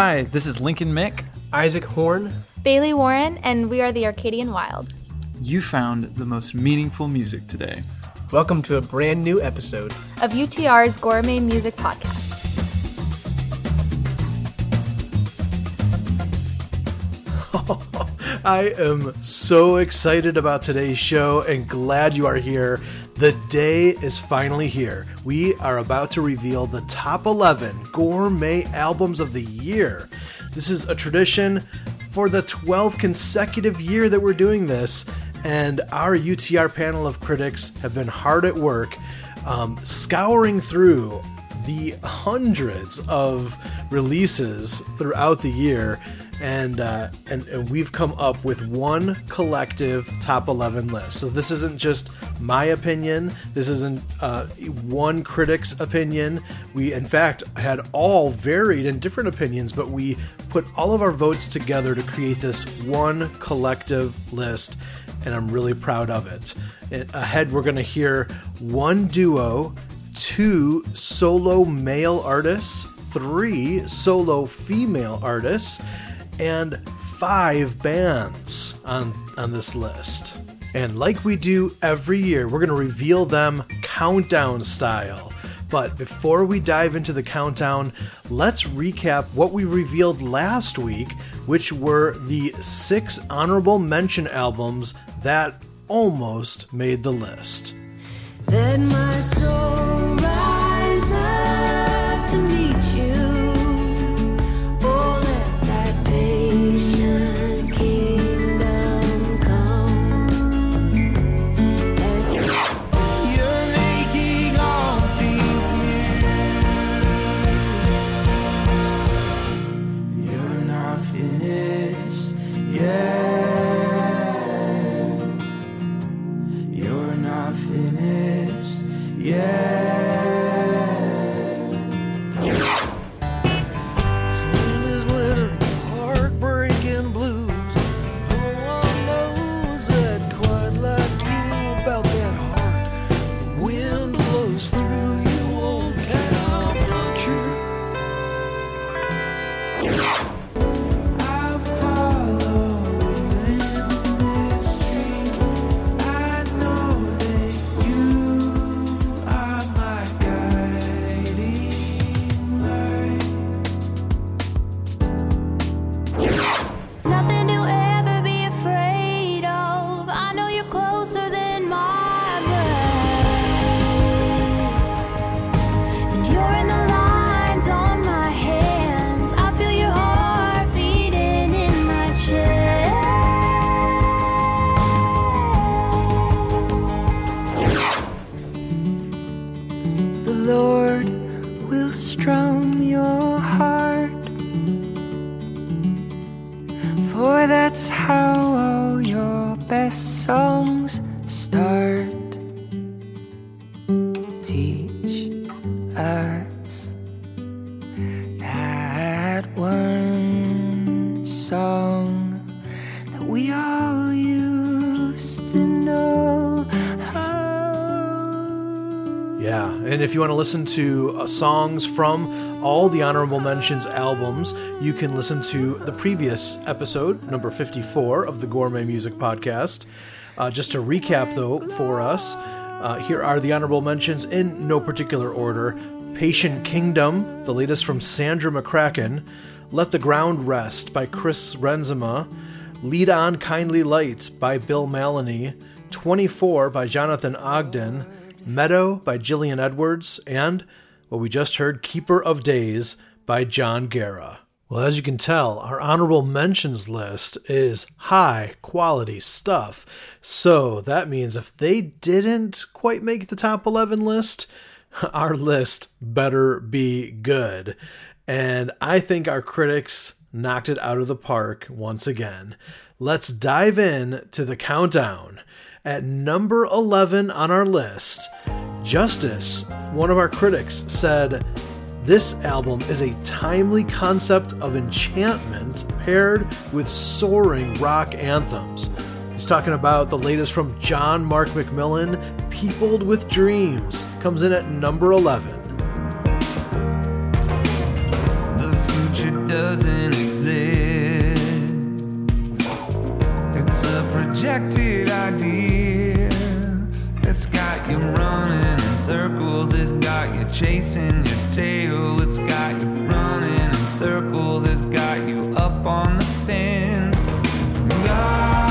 Hi, this is Lincoln Mick. Isaac Horn. Bailey Warren, and we are the Arcadian Wild. You found the most meaningful music today. Welcome to a brand new episode of UTR's Gourmet Music Podcast. I am so excited about today's show and glad you are here. The day is finally here. We are about to reveal the top 11 gourmet albums of the year. This is a tradition for the 12th consecutive year that we're doing this, and our UTR panel of critics have been hard at work um, scouring through the hundreds of releases throughout the year and, uh, and and we've come up with one collective top 11 list. So this isn't just my opinion. This isn't uh, one critic's opinion. We in fact had all varied and different opinions, but we put all of our votes together to create this one collective list, and I'm really proud of it. Ahead, we're going to hear one duo, two solo male artists, three solo female artists and five bands on, on this list. And like we do every year, we're going to reveal them countdown style. But before we dive into the countdown, let's recap what we revealed last week, which were the six honorable mention albums that almost made the list. You want to listen to uh, songs from all the honorable mentions albums, you can listen to the previous episode, number 54 of the Gourmet Music Podcast. Uh, just to recap, though, for us, uh, here are the honorable mentions in no particular order. Patient Kingdom, the latest from Sandra McCracken, Let the Ground Rest by Chris Renzema, Lead On Kindly Light by Bill Mallonee, 24 by Jonathan Ogden, Meadow by Jillian Edwards, and what we just heard, Keeper of Days by John Guerra. Well, as you can tell, our honorable mentions list is high quality stuff. So that means if they didn't quite make the top 11 list, our list better be good. And I think our critics knocked it out of the park once again. Let's dive in to the countdown at number 11 on our list, Justice, one of our critics, said, This album is a timely concept of enchantment paired with soaring rock anthems. He's talking about the latest from John Mark McMillan, Peopled with Dreams, comes in at number 11. The future doesn't exist. projected idea that's got you running in circles. It's got you chasing your tail. It's got you running in circles. It's got you up on the fence. God.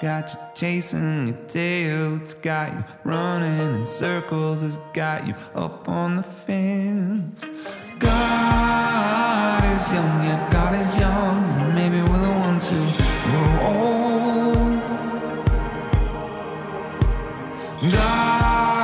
Got you chasing your tail, it's got you running in circles, it's got you up on the fence. God is young, yeah, God is young, maybe we're the ones who grow old. God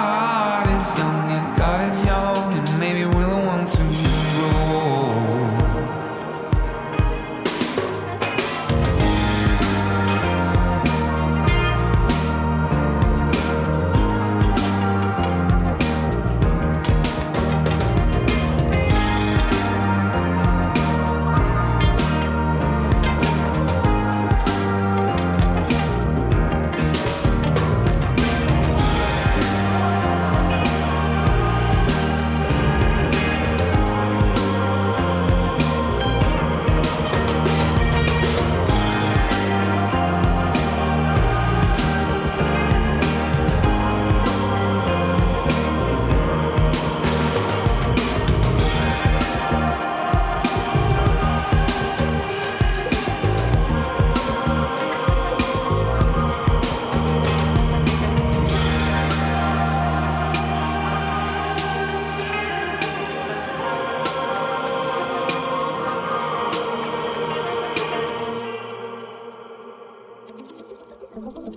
Stars.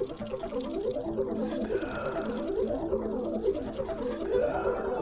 Stars.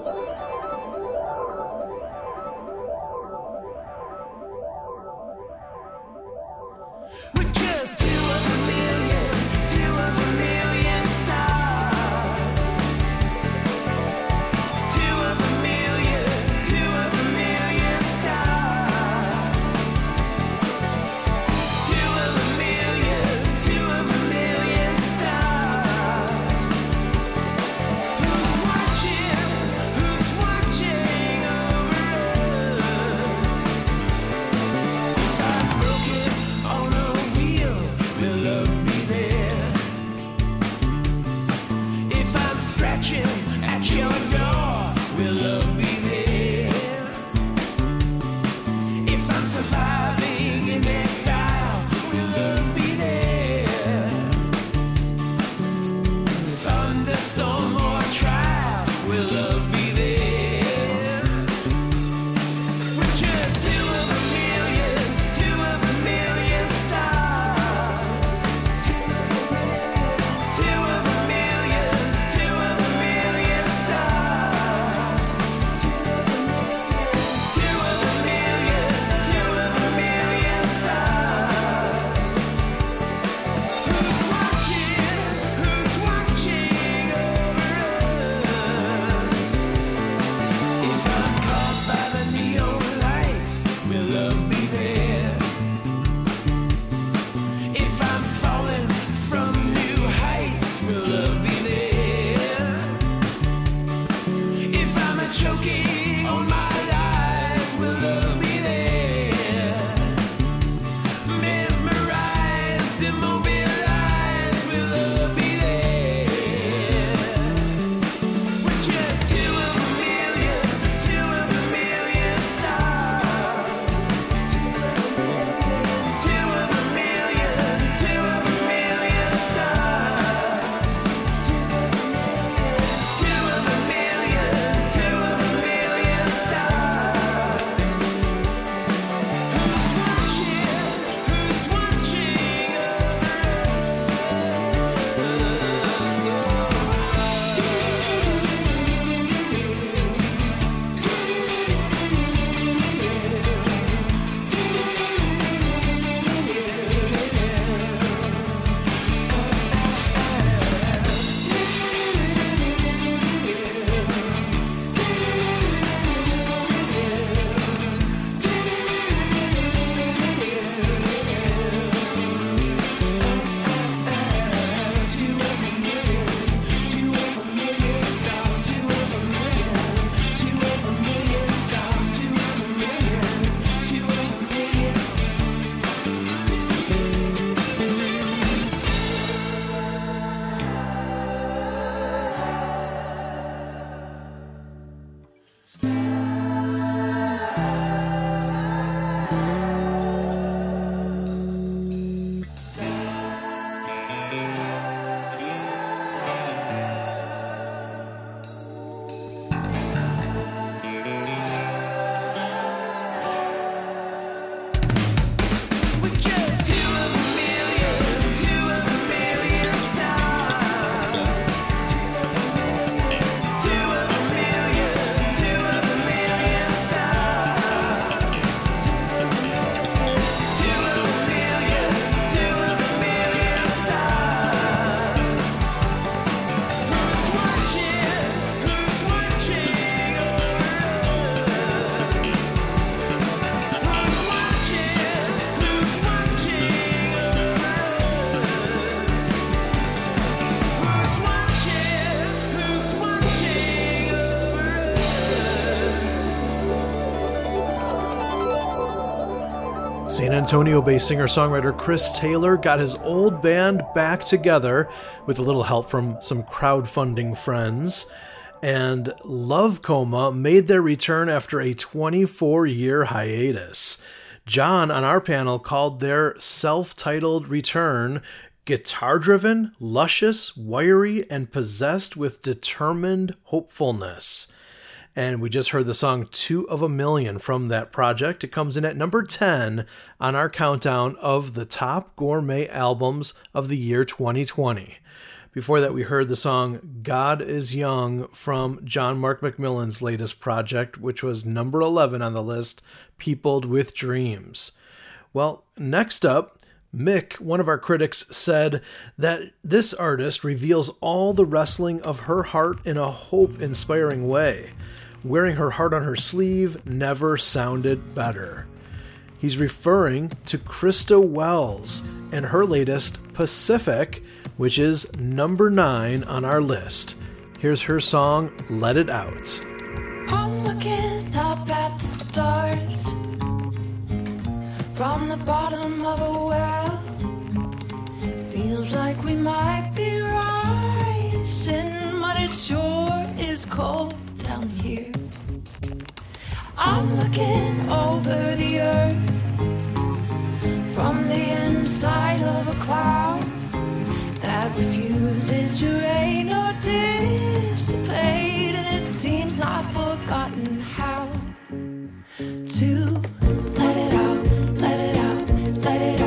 Antonio based singer songwriter Chris Taylor got his old band back together with a little help from some crowdfunding friends. And Love Coma made their return after a 24 year hiatus. John on our panel called their self titled return guitar driven, luscious, wiry, and possessed with determined hopefulness. And we just heard the song Two of a Million from that project. It comes in at number 10 on our countdown of the top gourmet albums of the year 2020. Before that, we heard the song God is Young from John Mark McMillan's latest project, which was number 11 on the list, Peopled with Dreams. Well, next up, Mick, one of our critics, said that this artist reveals all the wrestling of her heart in a hope inspiring way. Wearing her heart on her sleeve never sounded better. He's referring to Krista Wells and her latest Pacific, which is number nine on our list. Here's her song, Let It Out. I'm looking up at the stars from the bottom of a well. Feels like we might be rising, but it sure is cold down here. I'm looking over the earth. From the inside of a cloud that refuses to rain or dissipate, and it seems I've forgotten how to let it out, let it out, let it out,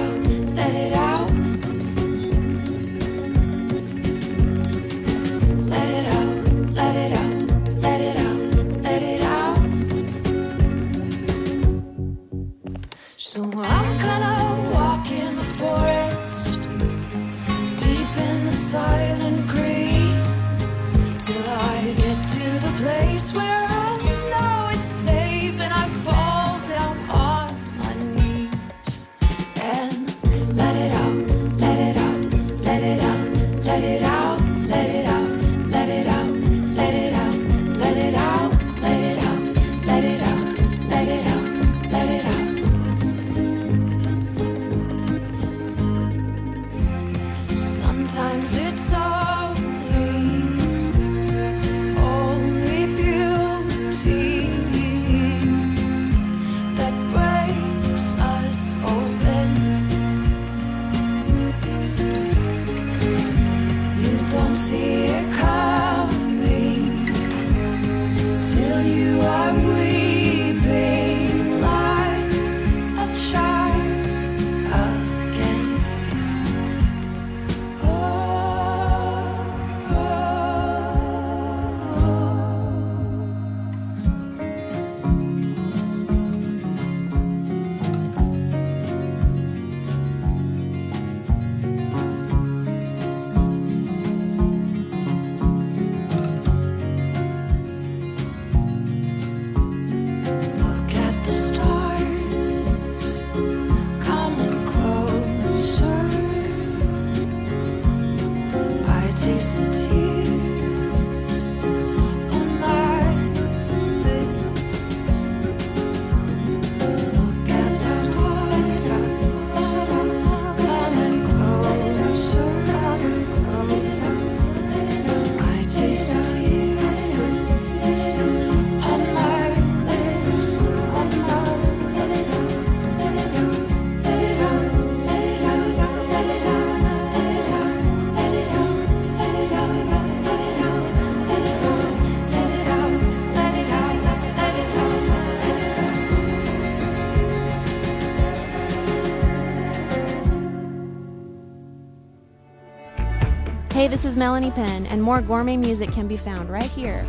this is Melanie Penn, and more gourmet music can be found right here.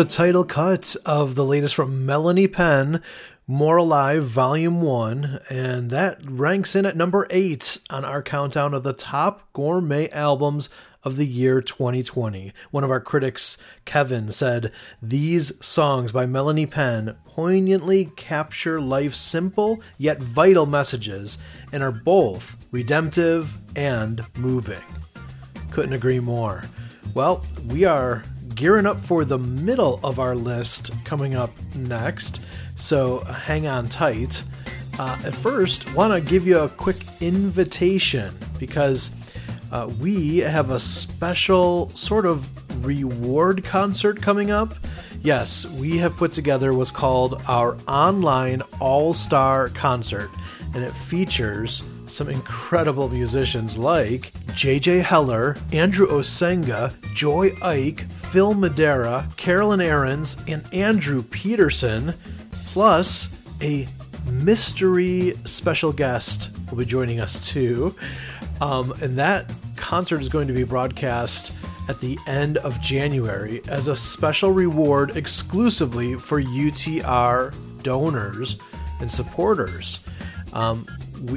The title cut of the latest from Melanie Penn, More Alive Volume 1, and that ranks in at number 8 on our countdown of the top gourmet albums of the year 2020. One of our critics, Kevin, said, These songs by Melanie Penn poignantly capture life's simple yet vital messages and are both redemptive and moving. Couldn't agree more. Well, we are gearing up for the middle of our list coming up next, so hang on tight. Uh, at first, want to give you a quick invitation because uh, we have a special sort of reward concert coming up. Yes, we have put together what's called our online all star concert, and it features some incredible musicians like JJ Heller, Andrew Osenga, Joy Ike, Phil Madeira, Carolyn Arends, and Andrew Peterson, plus a mystery special guest will be joining us too. Um, and that concert is going to be broadcast at the end of January as a special reward exclusively for UTR donors and supporters. Um,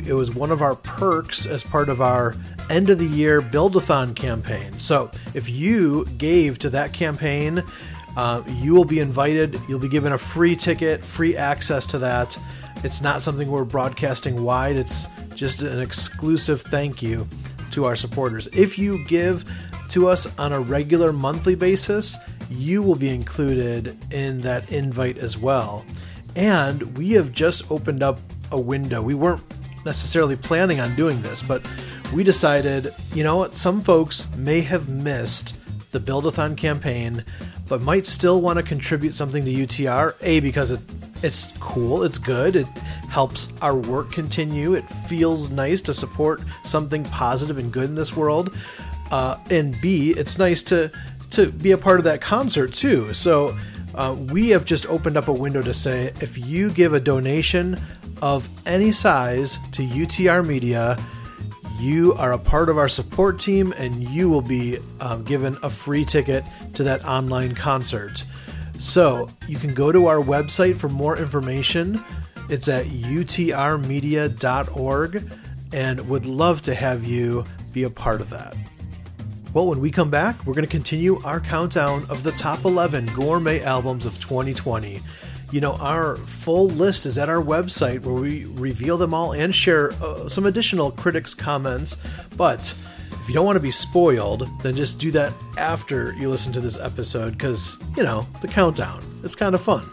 it was one of our perks as part of our end of the year build-a-thon campaign. So if you gave to that campaign, uh, you will be invited. You'll be given a free ticket, free access to that. It's not something we're broadcasting wide. It's just an exclusive thank you to our supporters. If you give to us on a regular monthly basis, you will be included in that invite as well. And we have just opened up a window. We weren't necessarily planning on doing this, but we decided, you know what, some folks may have missed the Build-a-thon campaign, but might still want to contribute something to UTR. A, because it, it's cool, it's good, it helps our work continue, it feels nice to support something positive and good in this world. Uh, and B, it's nice to to be a part of that concert too. So uh, we have just opened up a window to say if you give a donation of any size to UTR Media, you are a part of our support team and you will be um, given a free ticket to that online concert. So you can go to our website for more information. It's at utrmedia.org and would love to have you be a part of that. Well, when we come back, we're going to continue our countdown of the top 11 gourmet albums of 2020. You know, our full list is at our website where we reveal them all and share uh, some additional critics' comments. But if you don't want to be spoiled, then just do that after you listen to this episode because, you know, the countdown. It's kind of fun.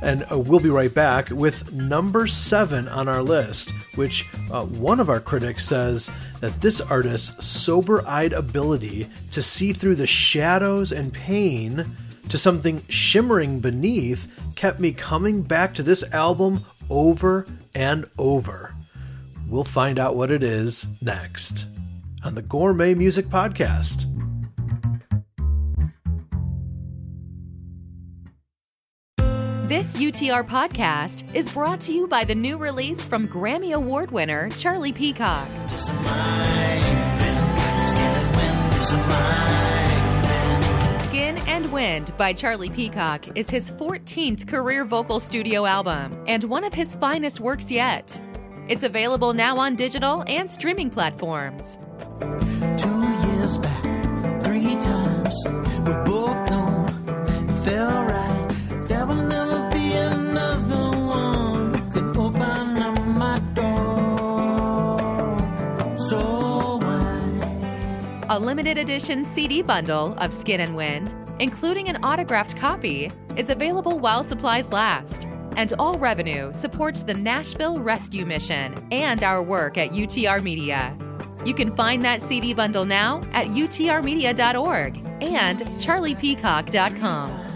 And uh, we'll be right back with number seven on our list, which uh, one of our critics says that this artist's sober eyed ability to see through the shadows and pain to something shimmering beneath kept me coming back to this album over and over. We'll find out what it is next on the Gourmet Music Podcast. This UTR podcast is brought to you by the new release from Grammy Award winner Charlie Peacock. And Wind by Charlie Peacock is his 14th career vocal studio album and one of his finest works yet. It's available now on digital and streaming platforms. Two years back, three times, we both know it felt right. There will never be another one who can open up my door. So wide. A limited edition CD bundle of Skin and Wind, including an autographed copy, is available while supplies last. And all revenue supports the Nashville Rescue Mission and our work at UTR Media. You can find that CD bundle now at utrmedia.org and charliepeacock.com.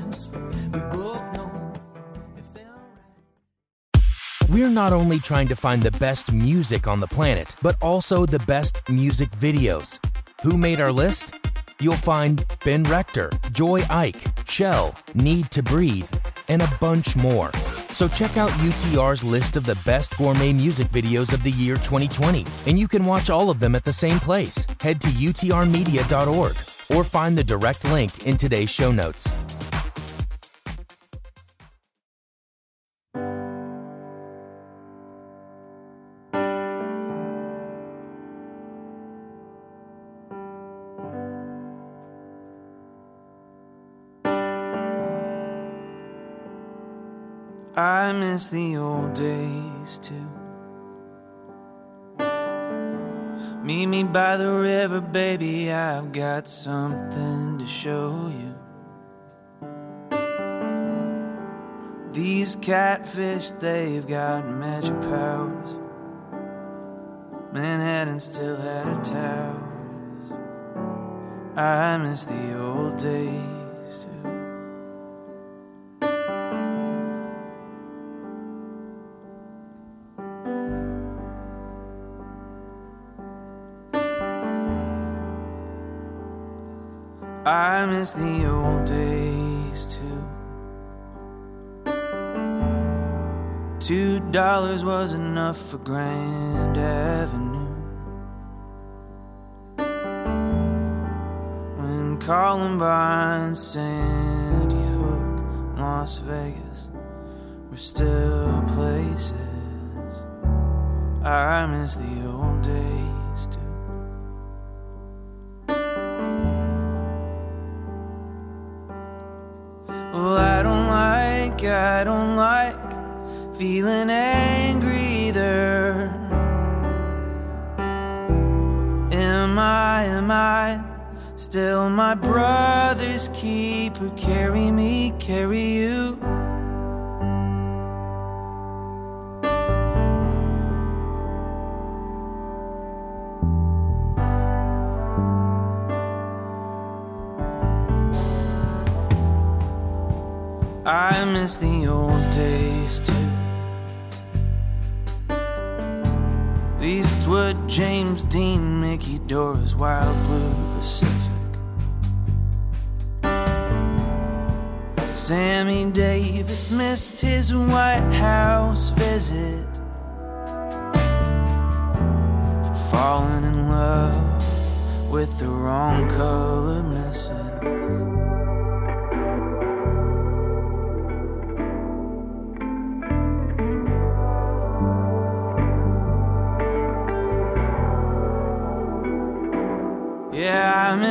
We're not only trying to find the best music on the planet, but also the best music videos. Who made our list? You'll find Ben Rector, Joy Ike, Shell, Need to Breathe, and a bunch more. So check out UTR's list of the best gourmet music videos of the year 2020, and you can watch all of them at the same place. Head to utrmedia.org or find the direct link in today's show notes. Days too. Meet me by the river, baby. I've got something to show you. These catfish, they've got magic powers. Manhattan still had her towers. I miss the old days Miss the old days too. Two dollars was enough for Grand Avenue. When Columbine, Sandy Hook, Las Vegas were still places. I miss the old days feeling angry either. Am I, am I still my brother's keeper? Carry me, carry you. I miss the old days too. Eastwood, James Dean, Mickey Dora's Wild Blue Pacific. Sammy Davis missed his White House visit falling in love with the wrong color missus.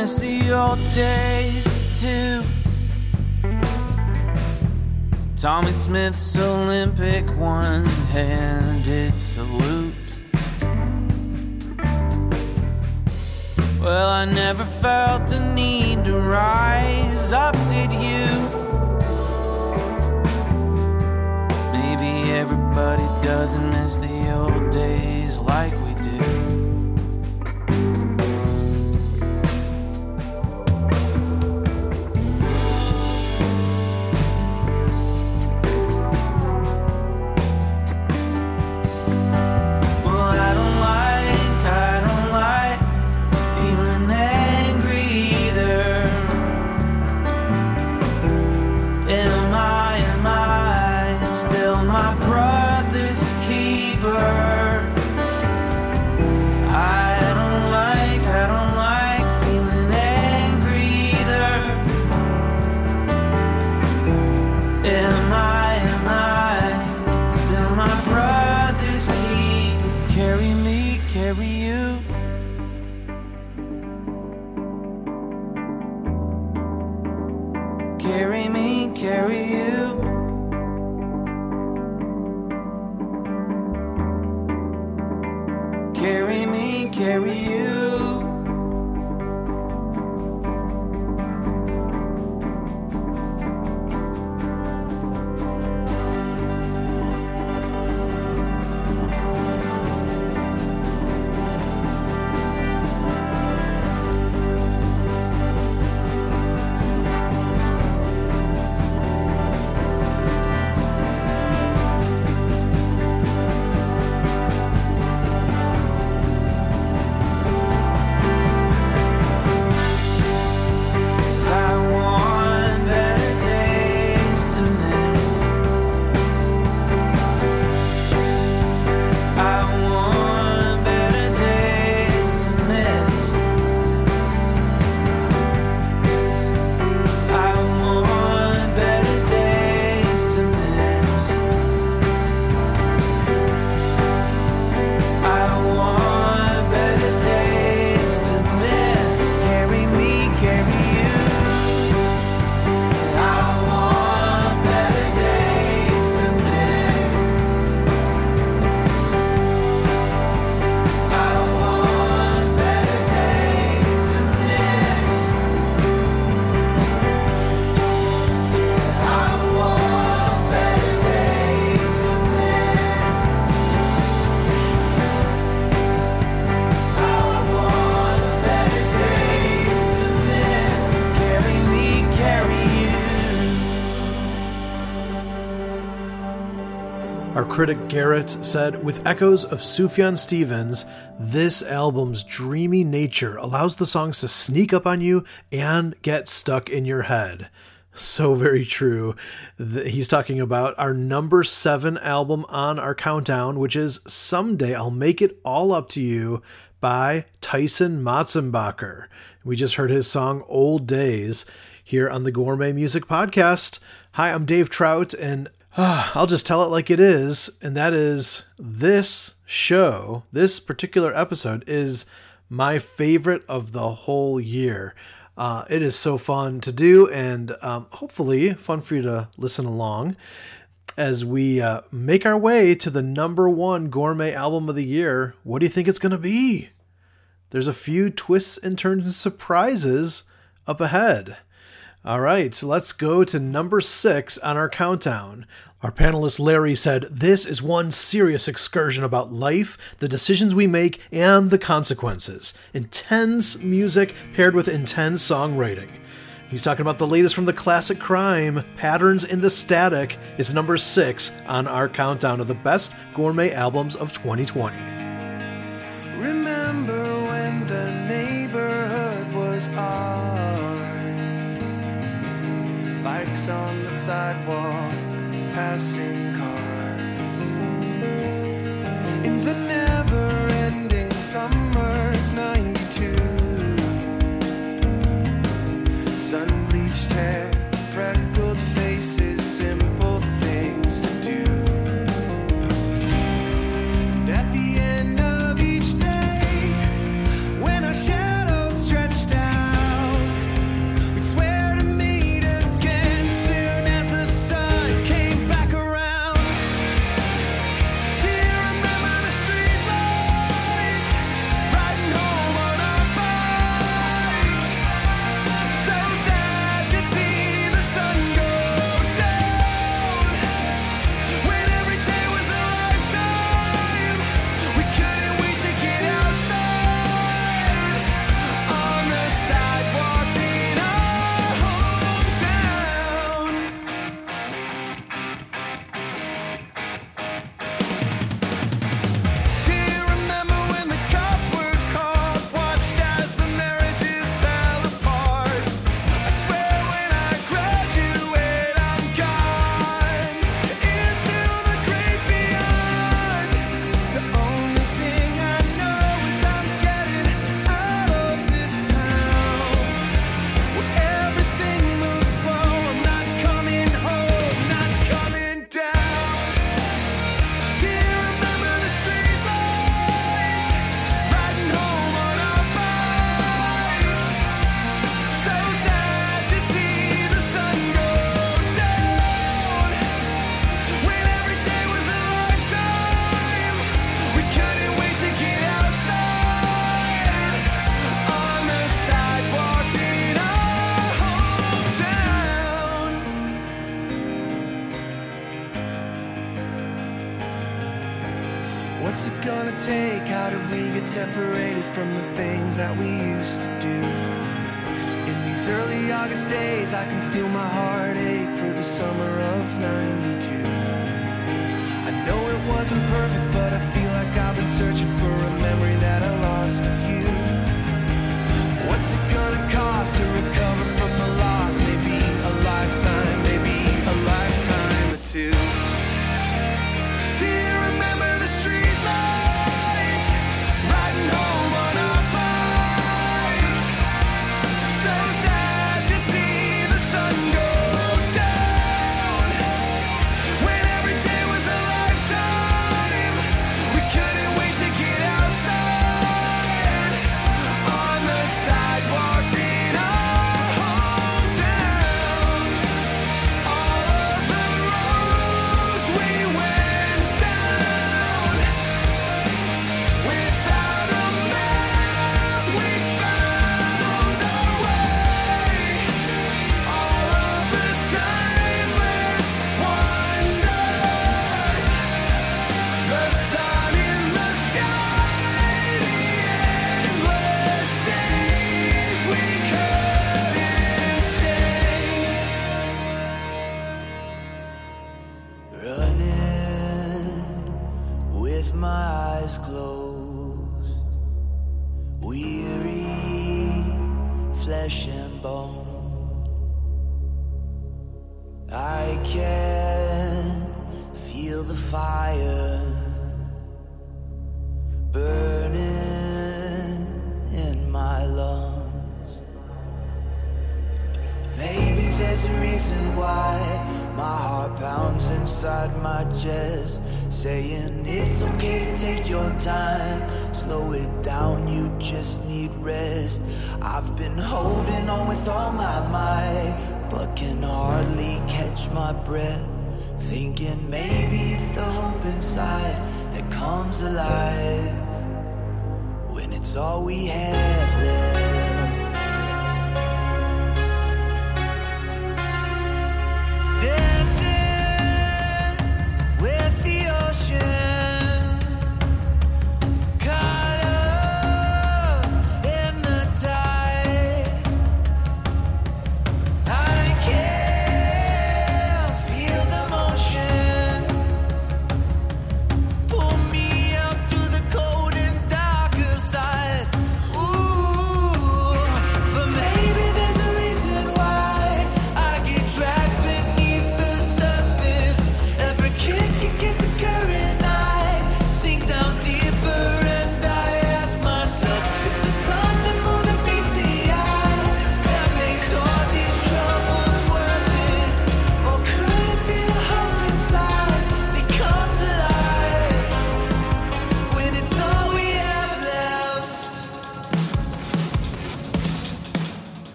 Miss the old days too. Tommy Smith's Olympic one handed salute. Well, I never felt the need to rise up, did you? Maybe everybody doesn't miss the old days like carry. Critic Garrett said, with echoes of Sufjan Stevens, this album's dreamy nature allows the songs to sneak up on you and get stuck in your head. So very true. He's talking about our number seven album on our countdown, which is Someday I'll Make It All Up to You by Tyson Motsenbocker. We just heard his song Old Days here on the Gourmet Music Podcast. Hi, I'm Dave Trout, and I'll just tell it like it is, and that is this show, this particular episode, is my favorite of the whole year. Uh, it is so fun to do, and um, hopefully fun for you to listen along as we uh, make our way to the number one gourmet album of the year. What do you think it's going to be? There's a few twists and turns and surprises up ahead. All right, so let's go to number six on our countdown. Our panelist Larry said, This is one serious excursion about life, the decisions we make, and the consequences. Intense music paired with intense songwriting. He's talking about the latest from the classic crime, Patterns in the Static. It's number six on our countdown of the best gourmet albums of 2020. On the sidewalk, passing cars. In the never ending summer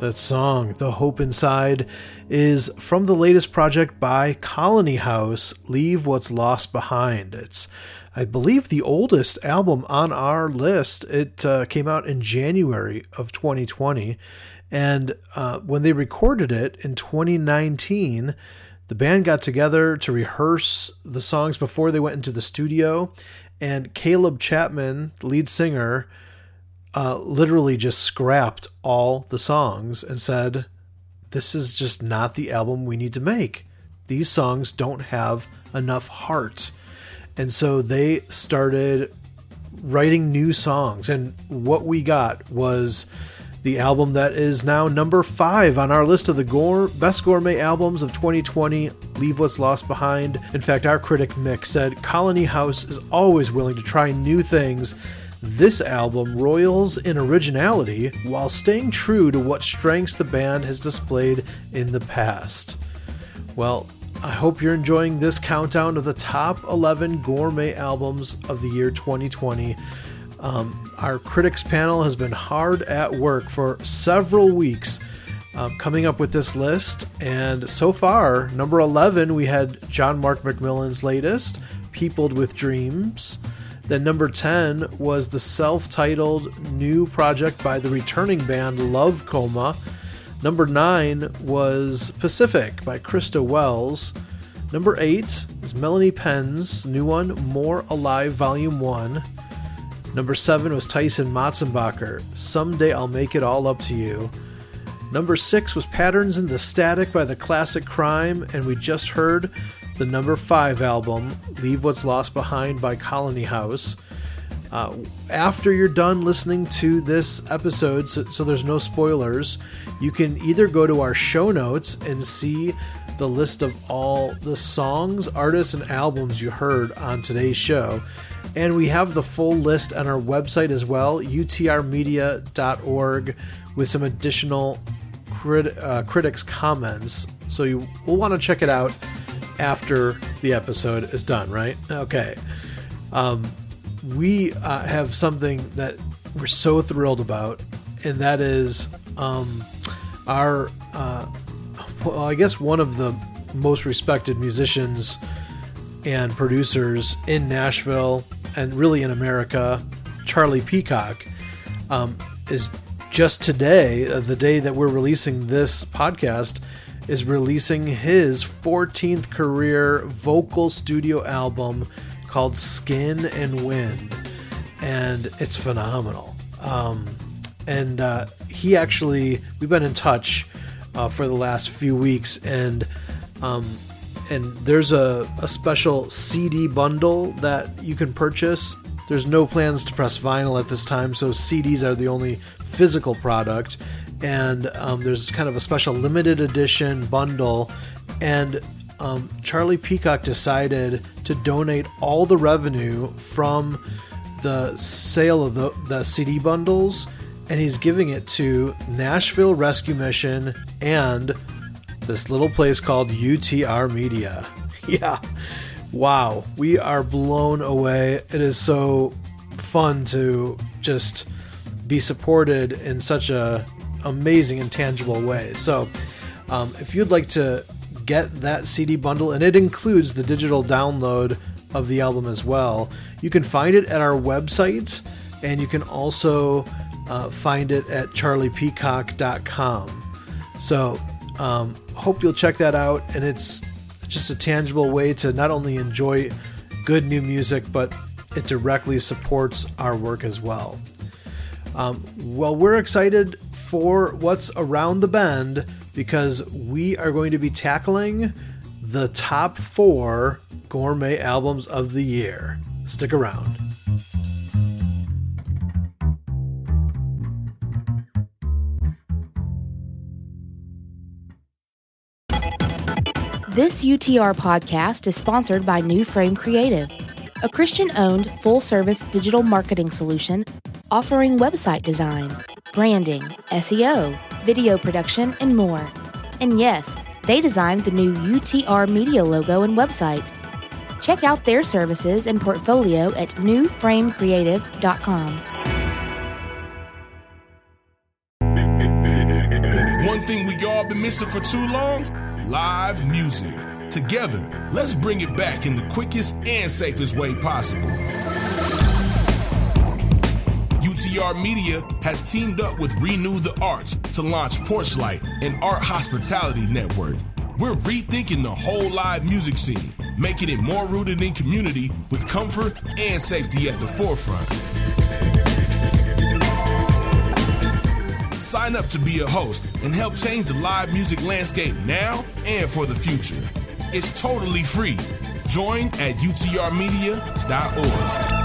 That song, The Hope Inside, is from the latest project by Colony House, Leave What's Lost Behind. It's, I believe, the oldest album on our list. It uh, came out in January of 2020. And uh, when they recorded it in 2019, the band got together to rehearse the songs before they went into the studio. And Caleb Chapman, the lead singer, uh, literally just scrapped all the songs and said, This is just not the album we need to make. These songs don't have enough heart. And so they started writing new songs. And what we got was the album that is now number five on our list of the gore, best gourmet albums of 2020 Leave What's Lost Behind. In fact, our critic Mick said Colony House is always willing to try new things this album royals in originality while staying true to what strengths the band has displayed in the past. Well, I hope you're enjoying this countdown of the top 11 gourmet albums of the year 2020. Um, our critics panel has been hard at work for several weeks uh, coming up with this list, and so far, number 11, we had John Mark McMillan's latest, Peopled with Dreams. Then number 10 was the self titled new project by the returning band Love Coma. Number 9 was Pacific by Krista Wells. Number 8 is Melanie Penn's new one, More Alive Volume 1. Number 7 was Tyson Motsenbocker, Someday I'll Make It All Up to You. Number 6 was Patterns in the Static by the Classic Crime, and we just heard the number five album, Leave What's Lost Behind by Colony House. Uh, after you're done listening to this episode, so, so, there's no spoilers, you can either go to our show notes and see the list of all the songs, artists, and albums you heard on today's show. And we have the full list on our website as well, utrmedia.org, with some additional crit- uh, critics' comments. So you will want to check it out after the episode is done, right? Okay. Um, we uh, have something that we're so thrilled about, and that is um, our, uh, well, I guess one of the most respected musicians and producers in Nashville and really in America, Charlie Peacock, um, is just today, uh, the day that we're releasing this podcast, is releasing his 14th career vocal studio album called Skin and Wind. And it's phenomenal. Um, and uh, he actually, we've been in touch uh, for the last few weeks, and um, and there's a, a special CD bundle that you can purchase. There's no plans to press vinyl at this time, so CDs are the only physical product and um, there's kind of a special limited edition bundle. And um, Charlie Peacock decided to donate all the revenue from the sale of the, the CD bundles, and he's giving it to Nashville Rescue Mission and this little place called UTR Media. Yeah. Wow. We are blown away. It is so fun to just be supported in such a amazing and tangible way. So, um, if you'd like to get that CD bundle, and it includes the digital download of the album as well, you can find it at our website, and you can also uh, find it at charliepeacock.com. So, um, hope you'll check that out, and it's just a tangible way to not only enjoy good new music, but it directly supports our work as well. Um, well, we're excited for what's around the bend because we are going to be tackling the top four gourmet albums of the year. Stick around. This UTR podcast is sponsored by New Frame Creative, a Christian owned full service digital marketing solution offering website design branding, SEO, video production, and more. And yes, they designed the new UTR Media logo and website. Check out their services and portfolio at newframecreative.com. One thing we all been missing for too long? Live music. Together, let's bring it back in the quickest and safest way possible. UTR Media has teamed up with Renew the Arts to launch Porchlight, an art hospitality network. We're rethinking the whole live music scene, making it more rooted in community with comfort and safety at the forefront. Sign up to be a host and help change the live music landscape now and for the future. It's totally free. Join at utrmedia.org.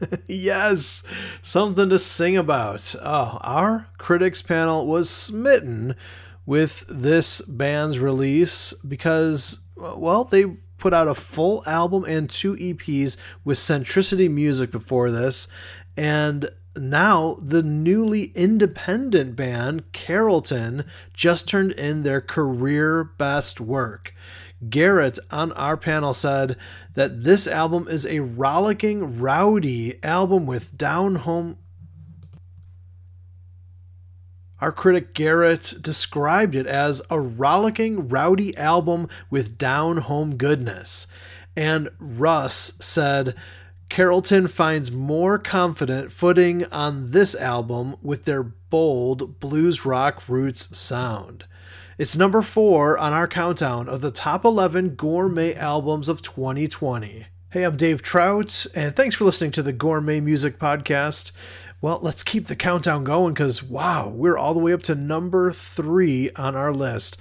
yes, something to sing about. Oh, our critics panel was smitten with this band's release because, well, they put out a full album and two EPs with Centricity Music before this, and now the newly independent band Carrollton just turned in their career best work. Garrett on our panel said that this album is a rollicking, rowdy album with down home. Our critic Garrett described it as a rollicking, rowdy album with down home goodness. And Russ said Carrollton finds more confident footing on this album with their bold blues rock roots sound. It's number four on our countdown of the top 11 gourmet albums of 2020. Hey, I'm Dave Trout, and thanks for listening to the Gourmet Music Podcast. Well, let's keep the countdown going because, wow, we're all the way up to number three on our list.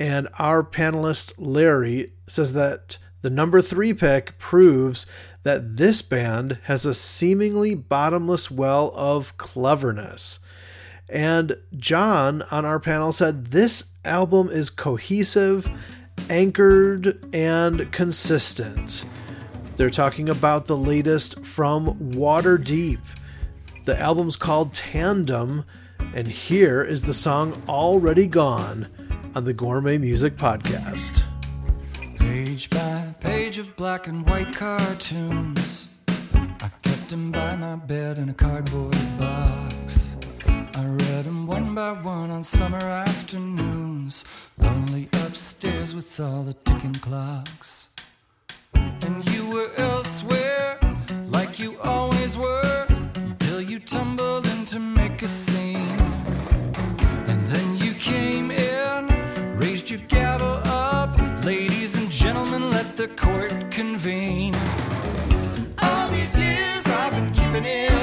And our panelist, Larry, says that the number three pick proves that this band has a seemingly bottomless well of cleverness. And John on our panel said this album is cohesive, anchored, and consistent. They're talking about the latest from Waterdeep. The album's called Tandem, and here is the song Already Gone on the Gourmet Music Podcast. Page by page of black and white cartoons. I kept them by my bed in a cardboard box. I read them one by one on summer afternoons. Lonely upstairs with all the ticking clocks. And you were elsewhere, like you always were, till you tumbled in to make a scene. And then you came in, raised your gavel up. Ladies and gentlemen, let the court convene. All these years I've been keeping it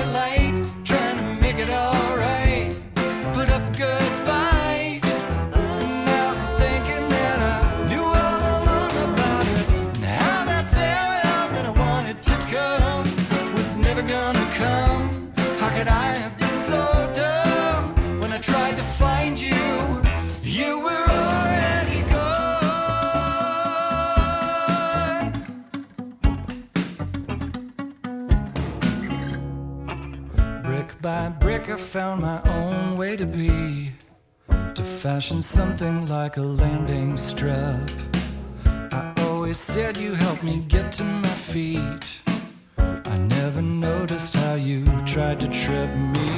I found my own way to be. To fashion something like a landing strap. I always said you helped me get to my feet. I never noticed how you tried to trip me.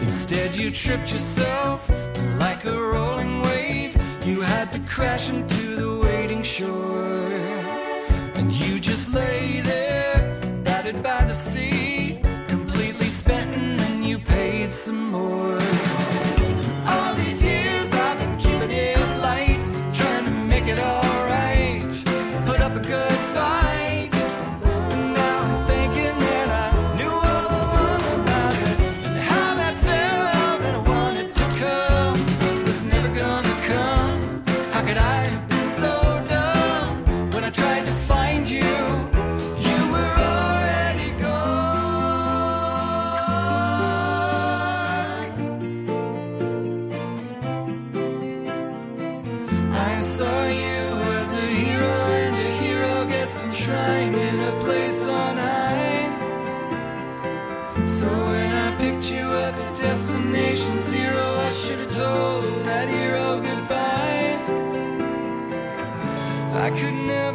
Instead, you tripped yourself like a rolling wave. You had to crash into the waiting shore. And you just lay there, some more. I saw you as a hero, and a hero gets enshrined in a place on high. So when I picked you up at destination zero, I should have told that hero goodbye. I could never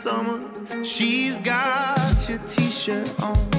summer, she's got your t-shirt on.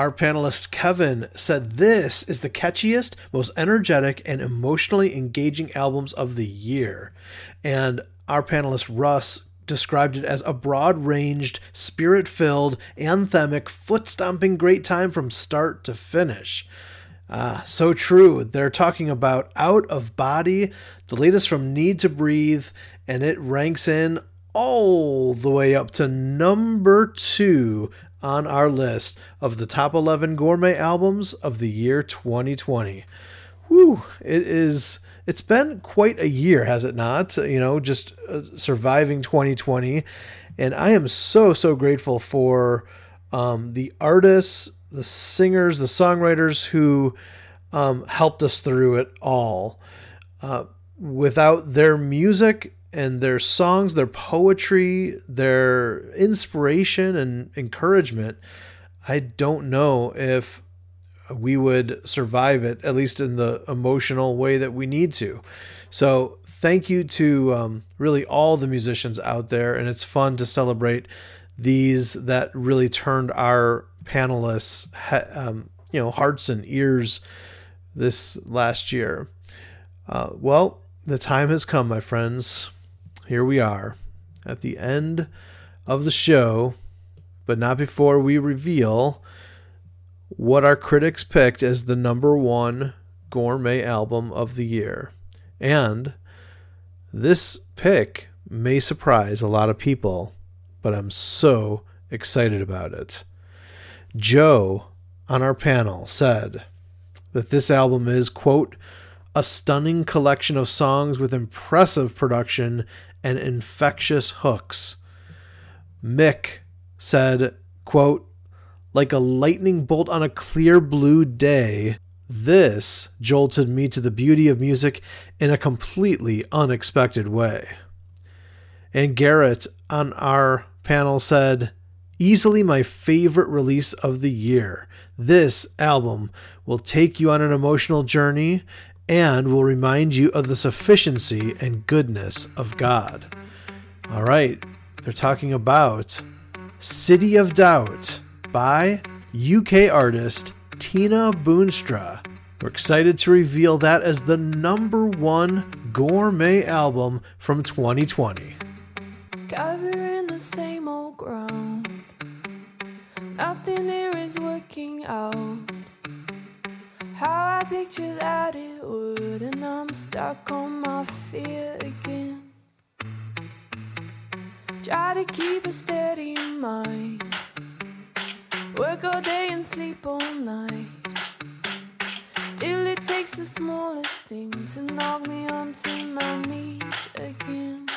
Our panelist Kevin said this is the catchiest, most energetic, and emotionally engaging albums of the year. And our panelist Russ described it as a broad ranged, spirit filled, anthemic, foot stomping great time from start to finish. Ah, so true. They're talking about Out of Body, the latest from Need to Breathe, and it ranks in all the way up to number two on our list of the top 11 gourmet albums of the year 2020. Whew, it is. It's been quite a year, has it not? You know, just uh, surviving 2020. And I am so, so grateful for um, the artists, the singers, the songwriters who um, helped us through it all. Uh, without their music and their songs, their poetry, their inspiration and encouragement, I don't know if we would survive it, at least in the emotional way that we need to. So, thank you to um, really all the musicians out there, and it's fun to celebrate these that really turned our panelists, um, you know, hearts and ears this last year. Uh, well, the time has come, my friends. Here we are at the end of the show, but not before we reveal what our critics picked as the number one gourmet album of the year. And this pick may surprise a lot of people, but I'm so excited about it. Joe on our panel said that this album is, quote, a stunning collection of songs with impressive production and infectious hooks. Mick said, quote, like a lightning bolt on a clear blue day, this jolted me to the beauty of music in a completely unexpected way. And Garrett on our panel said, easily my favorite release of the year. This album will take you on an emotional journey and will remind you of the sufficiency and goodness of God. All right, they're talking about City of Doubt by UK artist Tina Boonstra. We're excited to reveal that as the number one gourmet album from 2020. Covering the same old ground. Nothing here is working out. How I pictured that it would, and I'm stuck on my fear again. Try to keep a steady mind. Work all day and sleep all night. Still, it takes the smallest thing to knock me onto my knees again.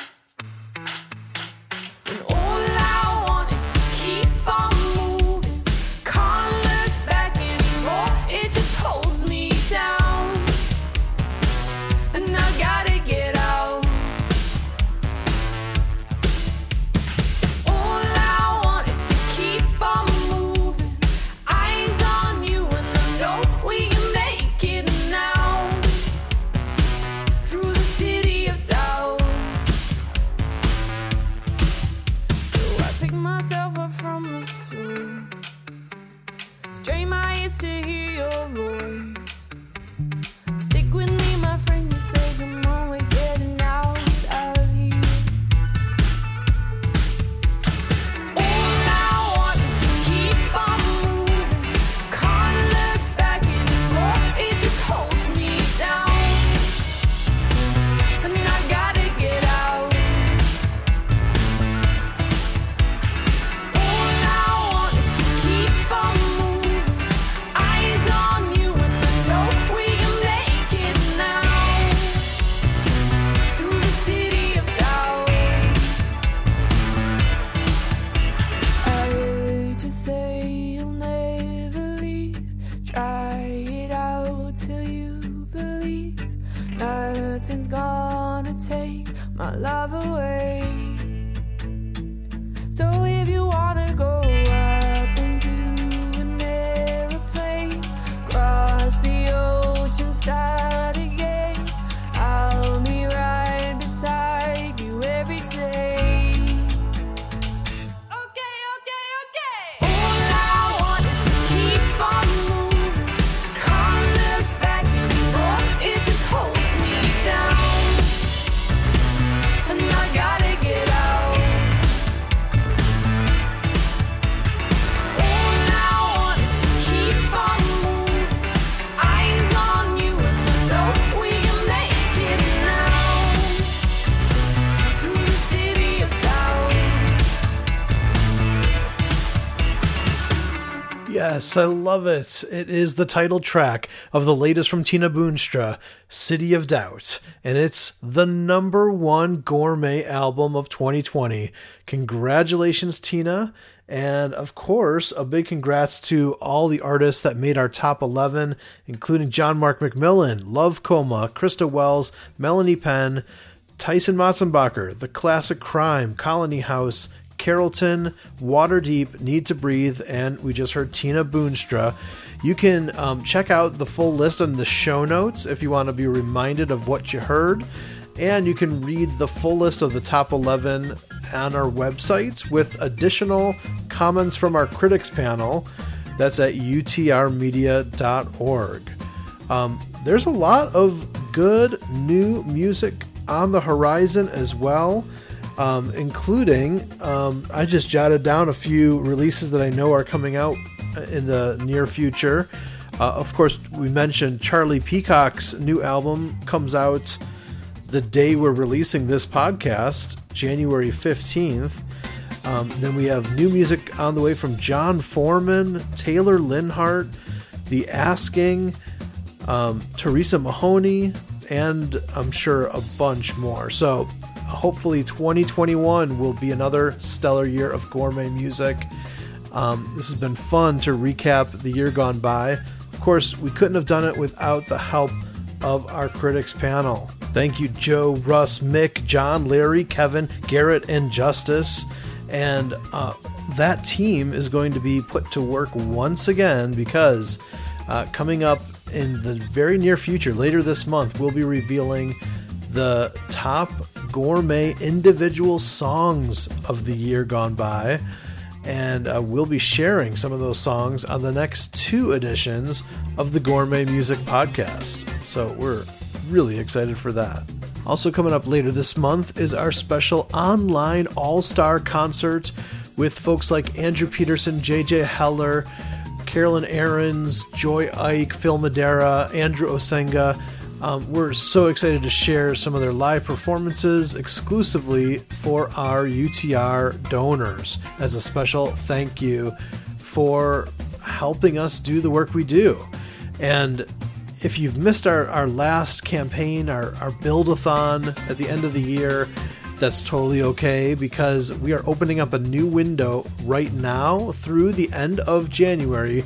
Yes, I love it. It is the title track of the latest from Tina Boonstra, City of Doubt, and it's the number one gourmet album of 2020. Congratulations, Tina. And of course, a big congrats to all the artists that made our top 11, including John Mark McMillan, Love Coma, Krista Wells, Melanie Penn, Tyson Motsenbocker, The Classic Crime, Colony House, Carrollton, Waterdeep, Need to Breathe, and we just heard Tina Boonstra. You can um, check out the full list on the show notes if you want to be reminded of what you heard. And you can read the full list of the top 11 on our website with additional comments from our critics panel. That's at utrmedia.org. Um, there's a lot of good new music on the horizon as well, um, including um, I just jotted down a few releases that I know are coming out in the near future. Uh, of course, we mentioned Charlie Peacock's new album comes out the day we're releasing this podcast, January 15th. Um, then we have new music on the way from Jon Foreman, Taylor Leonhardt, The Asking, um, Teresa Mahoney, and I'm sure a bunch more. So hopefully 2021 will be another stellar year of gourmet music. Um, this has been fun to recap the year gone by. Of course, we couldn't have done it without the help of our critics panel. Thank you, Joe, Russ, Mick, John, Larry, Kevin, Garrett, and Justice. And uh, that team is going to be put to work once again because uh, coming up in the very near future, later this month, we'll be revealing the top gourmet individual songs of the year gone by. And uh, we'll be sharing some of those songs on the next two editions of the Gourmet Music Podcast. So we're really excited for that. Also, coming up later this month is our special online all star concert with folks like Andrew Peterson, JJ Heller, Carolyn Arends, Joy Ike, Phil Madeira, Andrew Osenga. Um, we're so excited to share some of their live performances exclusively for our UTR donors as a special thank you for helping us do the work we do. And if you've missed our, our last campaign, our, our build-a-thon at the end of the year, that's totally okay because we are opening up a new window right now through the end of January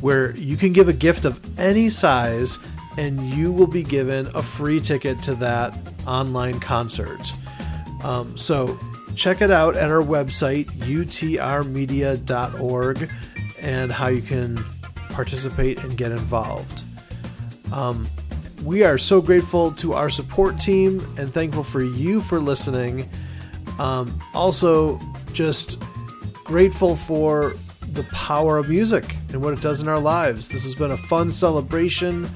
where you can give a gift of any size and you will be given a free ticket to that online concert. Um, so check it out at our website, utrmedia.org, and how you can participate and get involved. Um, we are so grateful to our support team and thankful for you for listening. Um, also, just grateful for the power of music and what it does in our lives. This has been a fun celebration,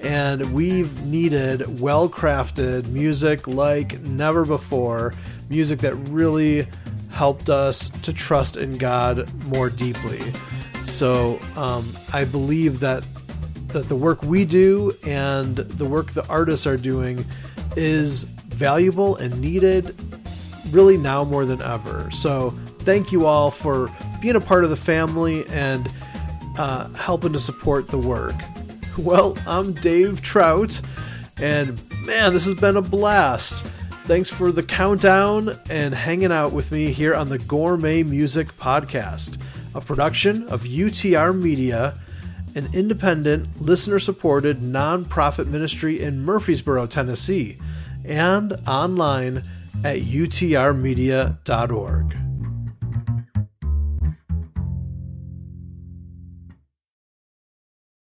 and we've needed well crafted music like never before. Music that really helped us to trust in God more deeply. So um, I believe that that the work we do and the work the artists are doing is valuable and needed really now more than ever. So thank you all for being a part of the family and uh, helping to support the work. Well, I'm Dave Trout, and man, this has been a blast. Thanks for the countdown and hanging out with me here on the Gourmet Music Podcast, a production of UTR Media, an independent, listener supported nonprofit ministry in Murfreesboro, Tennessee, and online at utrmedia.org.